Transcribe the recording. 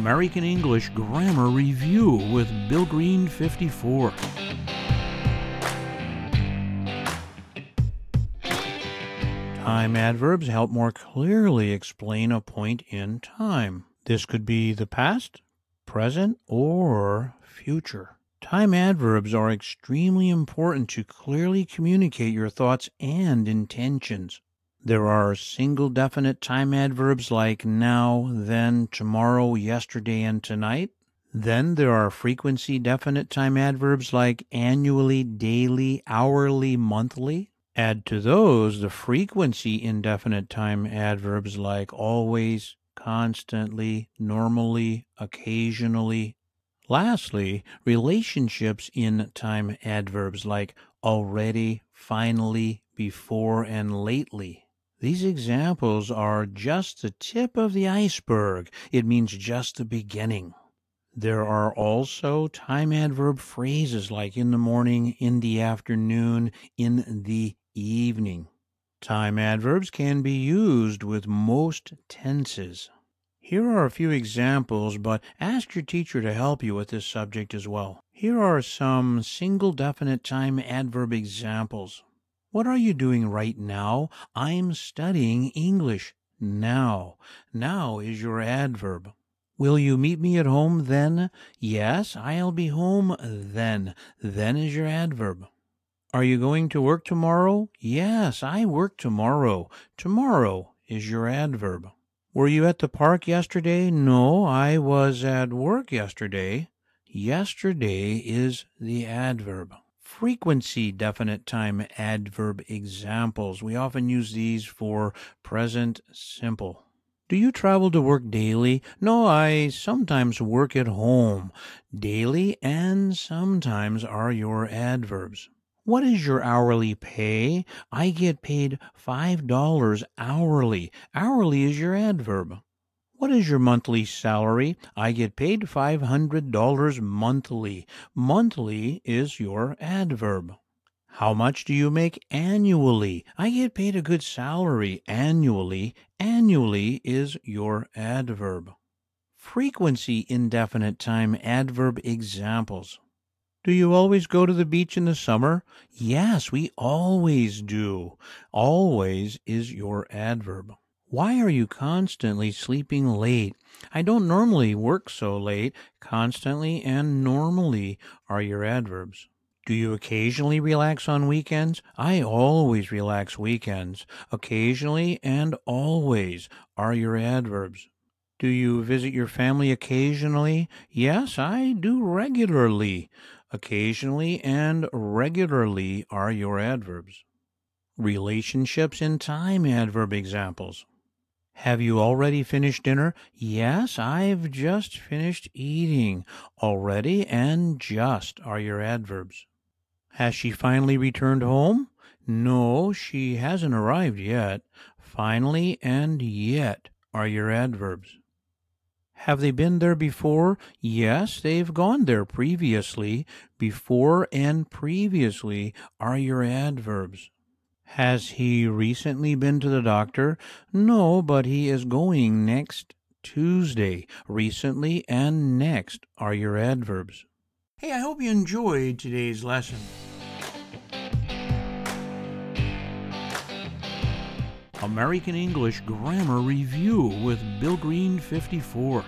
American English Grammar Review with Bill Green 54. Time adverbs help more clearly explain a point in time. This could be the past, present, or future. Time adverbs are extremely important to clearly communicate your thoughts and intentions. There are single definite time adverbs like now, then, tomorrow, yesterday, and tonight. Then there are frequency definite time adverbs like annually, daily, hourly, monthly. Add to those the frequency indefinite time adverbs like always, constantly, normally, occasionally. Lastly, relationships in time adverbs like already, finally, before, and lately. These examples are just the tip of the iceberg. It means just the beginning. There are also time adverb phrases like in the morning, in the afternoon, in the evening. Time adverbs can be used with most tenses. Here are a few examples, but ask your teacher to help you with this subject as well. Here are some single definite time adverb examples. What are you doing right now? I'm studying English. Now. Now is your adverb. Will you meet me at home then? Yes, I'll be home then. Then is your adverb. Are you going to work tomorrow? Yes, I work tomorrow. Tomorrow is your adverb. Were you at the park yesterday? No, I was at work yesterday. Yesterday is the adverb. Frequency definite time adverb examples. We often use these for present simple. Do you travel to work daily? No, I sometimes work at home. Daily and sometimes are your adverbs. What is your hourly pay? I get paid $5 hourly. Hourly is your adverb. What is your monthly salary? I get paid $500 monthly. Monthly is your adverb. How much do you make annually? I get paid a good salary annually. Annually is your adverb. Frequency indefinite time adverb examples. Do you always go to the beach in the summer? Yes, we always do. Always is your adverb. Why are you constantly sleeping late? I don't normally work so late. Constantly and normally are your adverbs. Do you occasionally relax on weekends? I always relax weekends. Occasionally and always are your adverbs. Do you visit your family occasionally? Yes, I do regularly. Occasionally and regularly are your adverbs. Relationships in time adverb examples. Have you already finished dinner? Yes, I've just finished eating. Already and just are your adverbs. Has she finally returned home? No, she hasn't arrived yet. Finally and yet are your adverbs. Have they been there before? Yes, they've gone there previously. Before and previously are your adverbs. Has he recently been to the doctor? No, but he is going next Tuesday. Recently and next are your adverbs. Hey, I hope you enjoyed today's lesson. American English Grammar Review with Bill Green 54.